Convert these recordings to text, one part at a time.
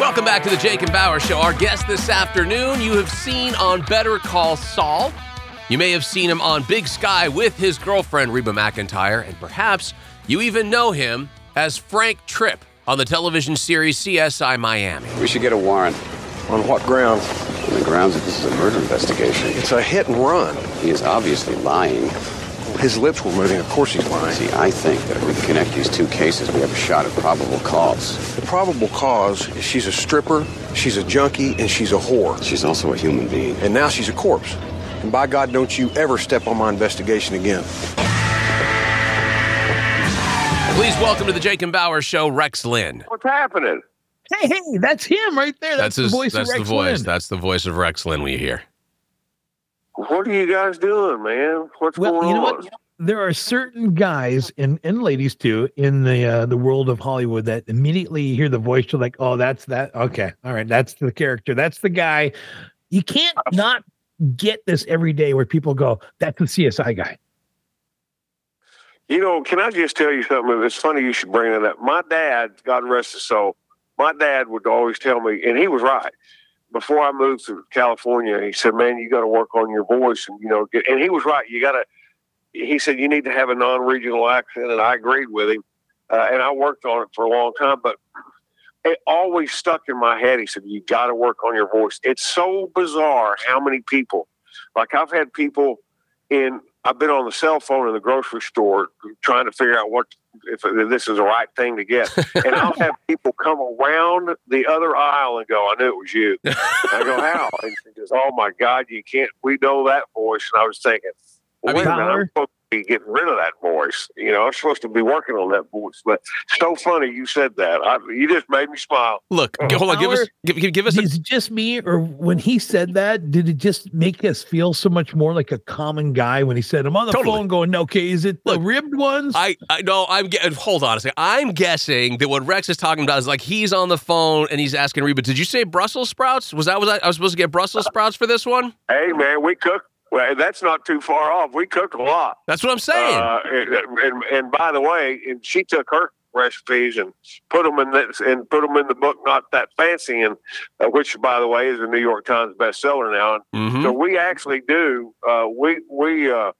Welcome back to the Jake and Bower Show. Our guest this afternoon, you have seen on Better Call Saul. You may have seen him on Big Sky with his girlfriend, Reba McEntire, and perhaps you even know him as Frank Tripp on the television series CSI Miami. We should get a warrant On what grounds? on the grounds that this is a murder investigation. It's a hit and run. He is obviously lying. His lips were moving. Of course he's lying. See, I think that if we can connect these two cases, we have a shot at probable cause. The probable cause is she's a stripper, she's a junkie, and she's a whore. She's also a human being. And now she's a corpse. And by God, don't you ever step on my investigation again. Please welcome to the Jake and Bower Show, Rex Linn. What's happening? Hey, hey, that's him right there. That's That's, his. the voice that's of Rex the voice. Linn. That's the voice of Rex Linn we hear. What are you guys doing, man? What's well, going you know on? what? There are certain guys and, and ladies too in the uh, the world of Hollywood that immediately you hear the voice, you're like, oh, that's that. Okay, all right, that's the character. That's the guy. You can't not get this every day where people go, that's the CSI guy. You know, can I just tell you something? It's funny you should bring that up. My dad, God rest his soul, my dad would always tell me, and he was right. Before I moved to California, he said, "Man, you got to work on your voice," and you know, get, and he was right. You got to. He said you need to have a non-regional accent, and I agreed with him. Uh, and I worked on it for a long time, but it always stuck in my head. He said, "You got to work on your voice." It's so bizarre how many people, like I've had people in. I've been on the cell phone in the grocery store trying to figure out what if this is the right thing to get, and I'll have people come around the other aisle and go, "I knew it was you." I go, "How?" And he goes, "Oh my God, you can't. We know that voice." And I was thinking, well, I "Wait a minute, I'm supposed be getting rid of that voice. You know, I'm supposed to be working on that voice." But so funny you said that. I, you just made me smile. Look, g- hold on. Give us. Give, give, give us. A, Is it just me, or when he said that, did it just make us feel so much more like a common guy when he said, "I'm on the Totally. phone going, okay, is it the ribbed ones?" I, I no, I'm ge- hold on a second. I'm guessing that what Rex is talking about is like he's on the phone and he's asking Reba, "Did you say Brussels sprouts? Was that was I, I was supposed to get Brussels sprouts for this one?" Hey man, we cook. Well, that's not too far off. We cook a lot. That's what I'm saying. Uh, and, and, and by the way, and she took her recipes and put them in this and put them in the book. Not that fancy, and uh, which, by the way, is a New York Times bestseller now. And Mhm. so we actually do. Uh, we we uh,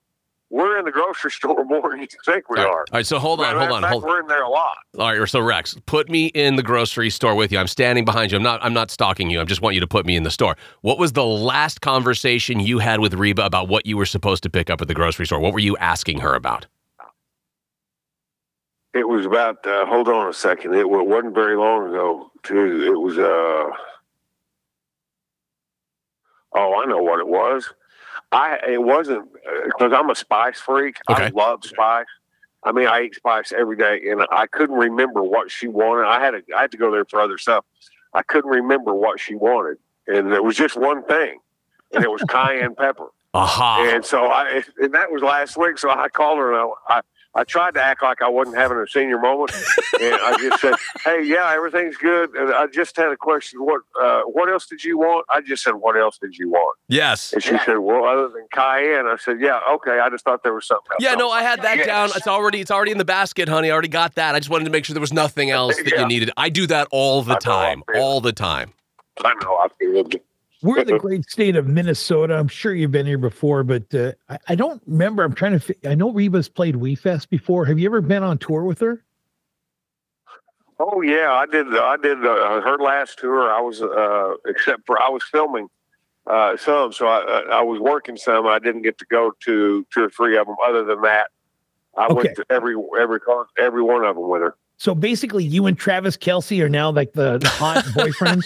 we're in the grocery store more than you think we All right. are. All right, so hold on, Matter hold on, fact, hold. We're in there a lot. All right, so Rex, put me in the grocery store with you. I'm standing behind you. I'm not. I'm not stalking you. I just want you to put me in the store. What was the last conversation you had with Reba about what you were supposed to pick up at the grocery store? What were you asking her about? It was about. Uh, hold on a second. It wasn't very long ago. Too. It was. Uh, oh, I know what it was. I. It wasn't uh, because I'm a spice freak. I love spice. I mean, I eat spice every day, and I couldn't remember what she wanted. I had to. I had to go there for other stuff. I couldn't remember what she wanted, and it was just one thing, and it was cayenne pepper. Aha. And so I, and that was last week. So I called her and I, I, I tried to act like I wasn't having a senior moment, and I just said, "Hey, yeah, everything's good." And I just had a question. What, uh, what else did you want? I just said, "What else did you want?" yes. And she said, "Well, other than cayenne." I said, "Yeah, okay." I just thought there was something else. Yeah, no, I had that Yes. down. It's already it's already in the basket, honey. I already got that. I just wanted to make sure there was nothing else that Yeah. you needed. I do that all the I time. All the time. I know. I feel it. We're in the great state of Minnesota. I'm sure you've been here before, but uh, I, I don't remember. I'm trying to. fi- I know Reba's played We Fest before. Have you ever been on tour with her? Oh yeah, I did. I did uh, her last tour. I was, uh, except for I was filming uh, some, so I, uh, I was working some. I didn't get to go to two or three of them. Other than that, I Okay. went to every every every one of them with her. So basically, you and Travis Kelce are now like the, the hot boyfriends.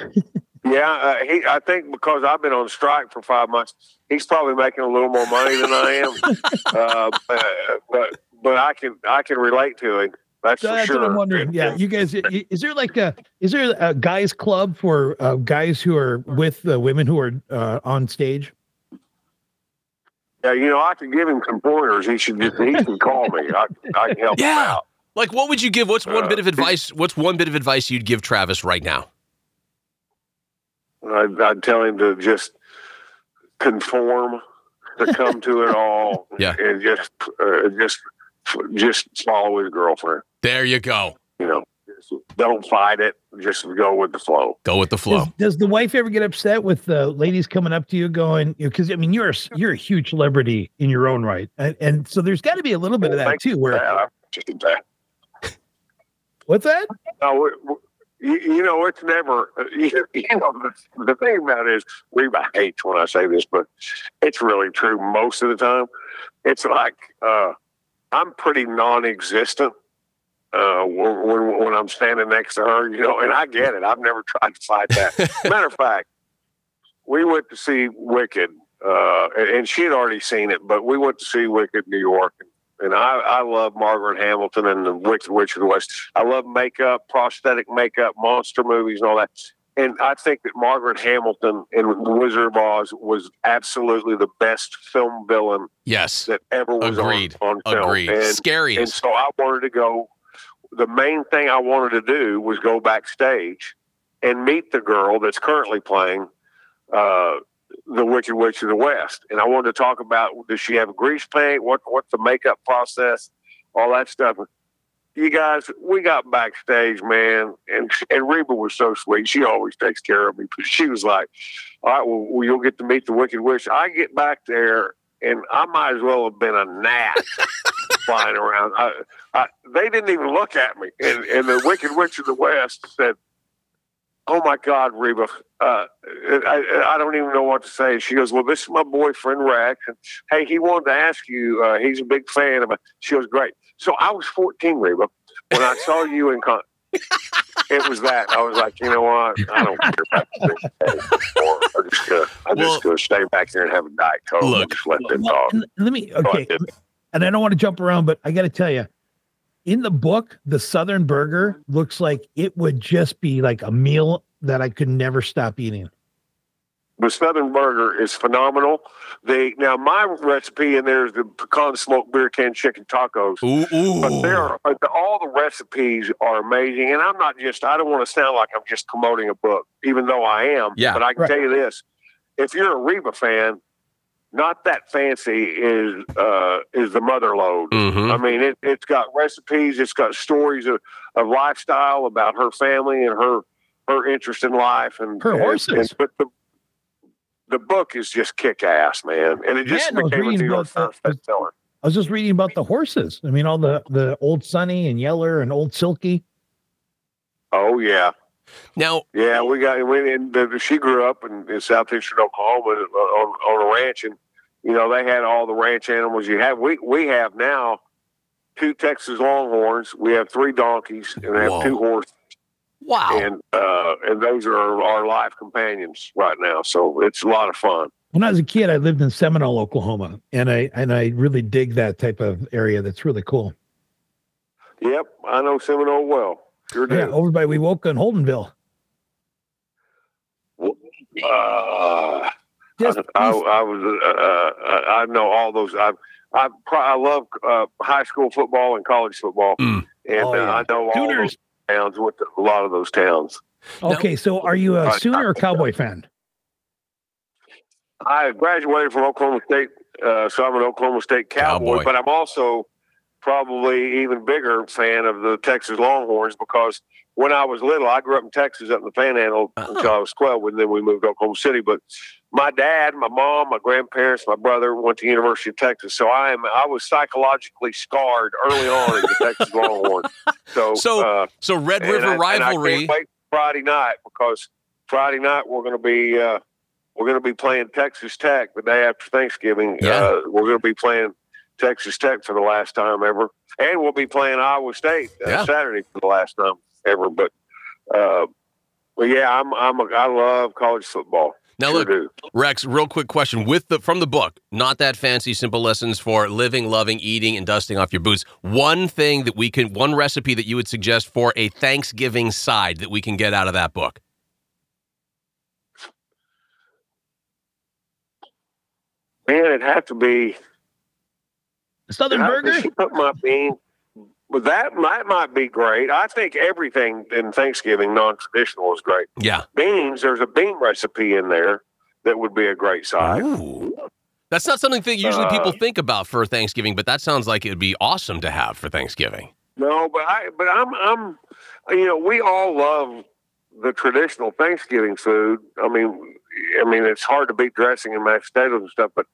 Yeah, uh, he. I think because I've been on strike for five months, he's probably making a little more money than I am. uh, but, but but I can I can relate to him. That's So for that's sure. what I'm wondering. Yeah, you guys, is there like a is there a guys club for uh, guys who are with the women who are uh, on stage? Yeah, you know, I can give him some pointers. He should just he can call me. I, I can help him Yeah. out. Like, what would you give? What's one Uh, bit of advice? What's one bit of advice you'd give Travis right now? I'd, I'd tell him to just conform, to come to it all, Yeah. and just uh, just just follow his girlfriend. There you go. You know, don't fight it. Just go with the flow. Go with the flow. Does, does the wife ever get upset with the ladies coming up to you going, because I mean, you're a, you're a huge celebrity in your own right. And, and so there's got to be a little bit of that too, where, that. I that. what's that? No, it- you, you know, it's never. You, you know, the, the thing about it is, Reba hates when I say this, but it's really true most of the time. It's like uh, I'm pretty non-existent uh, when, when when I'm standing next to her, you know, and I get it. I've never tried to fight that. Matter of fact, we went to see Wicked, uh, and, and she had already seen it, but we went to see Wicked New York, and, and I, I love Margaret Hamilton and the Wicked Witch of the West. I love makeup, prosthetic makeup, monster movies, and all that. And I think that Margaret Hamilton in The Wizard of Oz was absolutely the best film villain yes. that ever was on, Agreed. on film. Agreed. And, and so I wanted to go. The main thing I wanted to do was go backstage and meet the girl that's currently playing uh, the Wicked Witch of the West. And I wanted to talk about does she have a grease paint? What what's the makeup process? All that stuff. You guys, we got backstage, man, and and Reba was so sweet. She always takes care of me. She was like, "All right, well, well you'll get to meet the Wicked Witch." I get back there, and I might as well have been a gnat flying around. I, I, they didn't even look at me. And, and the Wicked Witch of the West said, "Oh my God, Reba, uh, I, I don't even know what to say." She goes, "Well, this is my boyfriend Rex, and hey, he wanted to ask you. Uh, he's a big fan of it." She goes, "Great." So I was 14, Reba, when I saw you in con. It was that I was like, you know what? I don't care about this anymore. I'm just gonna, I'm Well- just gonna stay back here and have a diet coke Look. just let them Well, talk. let me, okay. did. And I don't want to jump around, but I got to tell you, in the book, the Southern Burger looks like it would just be like a meal that I could never stop eating. The Southern Burger is phenomenal. They now my recipe in there is the pecan smoked beer can chicken tacos. Ooh, ooh. But there, are, all the recipes are amazing, and I'm not just. I don't want to sound like I'm just promoting a book, even though I am. Yeah. But I can Right. tell you this: if you're a Reba fan, not that fancy is uh, is the mother lode. Mhm. I mean, it, it's got recipes, it's got stories of, of lifestyle about her family and her her interest in life and Her and- horses. and- but the the book is just kick ass, man, and it just Yeah, became a New York about Times bestseller. I was just reading about the horses. I mean, all the the old Sunny and Yeller and old Silky. Oh yeah, Now, yeah. We got we, and the, she grew up in, in southeastern Oklahoma uh, on, on a ranch, and you know they had all the ranch animals you have. We we have now two Texas Longhorns. We have three donkeys, and we have Whoa. two horses. wow. and uh, and those are our life companions right now. So it's a lot of fun. When I was a kid, I lived in Seminole, Oklahoma, and I and I really dig that type of area. That's really cool. Yep, I know Seminole well. Sure do. Yeah, over by Wewoka and Holdenville. Uh, Just I, I was uh, uh, I know all those. I I I love uh, high school football and college football, Mm. and Oh, uh, yeah. I know all Sooners. those towns with a lot of those towns. okay, so are you a Uh, Sooner or Cowboy fan? I graduated from Oklahoma State, uh, so I'm an Oklahoma State Cowboy, Cowboy. but I'm also probably even bigger fan of the Texas Longhorns because when I was little, I grew up in Texas, up in the Panhandle Oh. until I was 12, and then we moved to Oklahoma City. But my dad, my mom, my grandparents, my brother went to University of Texas, so I am I was psychologically scarred early on as a Texas Longhorn. So, So, uh, So Red River I- rivalry. Friday night because Friday night we're going to be uh, we're going to be playing Texas Tech the day after Thanksgiving. Yeah. Uh, we're going to be playing Texas Tech for the last time ever, and we'll be playing Iowa State uh, Yeah. Saturday for the last time ever. But uh, but yeah, I'm I'm a, I love college football. Now Sure look, do. Rex, real quick question with the from the book, not that fancy, simple lessons for living, loving, eating, and dusting off your boots. One thing that we can, one recipe that you would suggest for a Thanksgiving side that we can get out of that book. man, it had to be Southern How- Burger. She put my bean. Well, that that might be great. I think everything in Thanksgiving non-traditional is great. Yeah. Beans, there's a bean recipe in there that would be a great side. Ooh. That's not something that usually Uh, people think about for Thanksgiving, but that sounds like it would be awesome to have for Thanksgiving. No, but I but I'm I'm you know we all love the traditional Thanksgiving food. I mean, I mean it's hard to beat dressing and mashed potatoes and stuff, but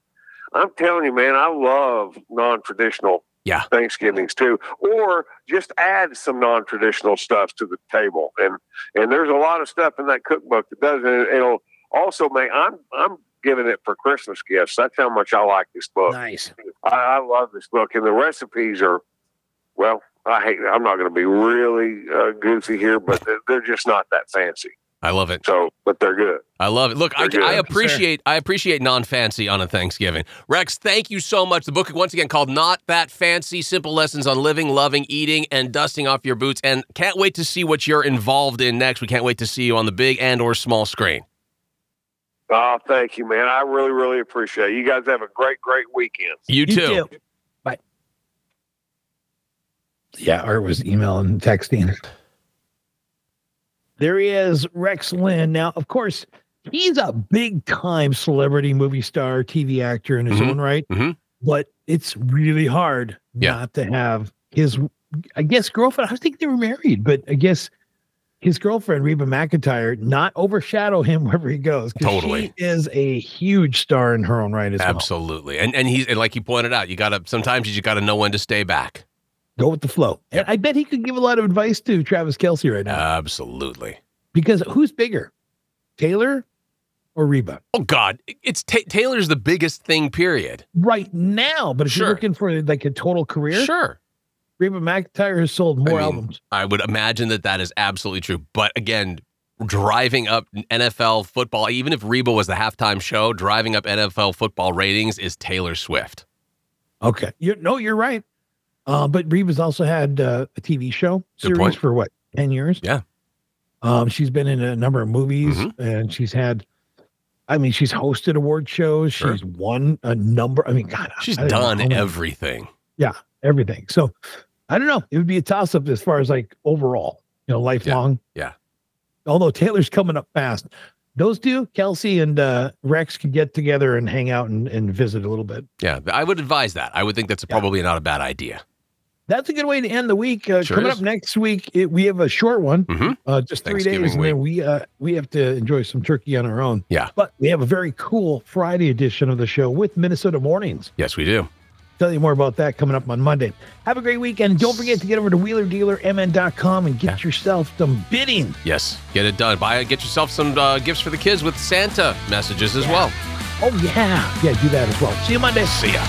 I'm telling you, man, I love non-traditional Yeah. Thanksgivings too, or just add some non-traditional stuff to the table. And and there's a lot of stuff in that cookbook that does it. It'll also make. I'm I'm giving it for Christmas gifts. That's how much I like this book. Nice. I, I love this book, and the recipes are, well, I hate. I'm not going to be really uh, goofy here, but they're, they're just not that fancy. I love it. So, but they're good. I love it. Look, I, I appreciate I appreciate non-fancy on a Thanksgiving. Rex, thank you so much. The book once again called "Not That Fancy: Simple Lessons on Living, Loving, Eating, and Dusting Off Your Boots." And can't wait to see what you're involved in next. We can't wait to see you on the big and or small screen. Oh, thank you, man. I really, really appreciate it. You guys have a great, great weekend. You, You too. too. Bye. Yeah, Art was emailing texting. There he is, Rex Linn. Now, of course, he's a big time celebrity movie star, TV actor in his Mhm. own right. Mhm. But it's really hard Yeah. not to have his, I guess, girlfriend. I was thinking they were married, but I guess his girlfriend, Reba McEntire, not overshadow him wherever he goes. Totally. She is a huge star in her own right as well. Absolutely. And and he's and like you pointed out, you gotta sometimes you just gotta know when to stay back. Go with the flow. And I bet he could give a lot of advice to Travis Kelce right now. Absolutely. because who's bigger, Taylor or Reba? Oh God, it's Ta Taylor's the biggest thing. Period. Right now, but if Sure. you're looking for like a total career, Sure. Reba McEntire has sold more I mean, albums. I would imagine that that is absolutely true. But again, driving up NFL football, even if Reba was the halftime show, driving up NFL football ratings is Taylor Swift. Okay, You're, no, you're right. Uh, but Reba's also had uh, a TV show series for what ten years. Yeah. Um, she's been in a number of movies, Mhm. and she's had. I mean, she's hosted award shows. Sure. She's won a number. I mean, God, She's I done how many- everything. everything. So I don't know. It would be a toss up as far as like overall, you know, lifelong. yeah. Although Taylor's coming up fast. Those two, Kelce and uh, Rex, can get together and hang out and, and visit a little bit. Yeah, I would advise that. I would think that's probably not a bad idea. That's a good way to end the week. Uh, Sure coming is. up next week, it, we have a short one, Mhm. uh, just three days, Thanksgiving and then we uh, we have to enjoy some turkey on our own. Yeah. But we have a very cool Friday edition of the show with Minnesota Mornings. Yes, we do. Tell you more about that coming up on Monday. Have a great weekend. Don't forget to get over to wheelerdealermn.com and get yourself some bidding. Yes, get it done. Buy it. get yourself some uh, gifts for the kids with Santa messages as well. Oh, yeah. Yeah, do that as well. See you Monday. See ya.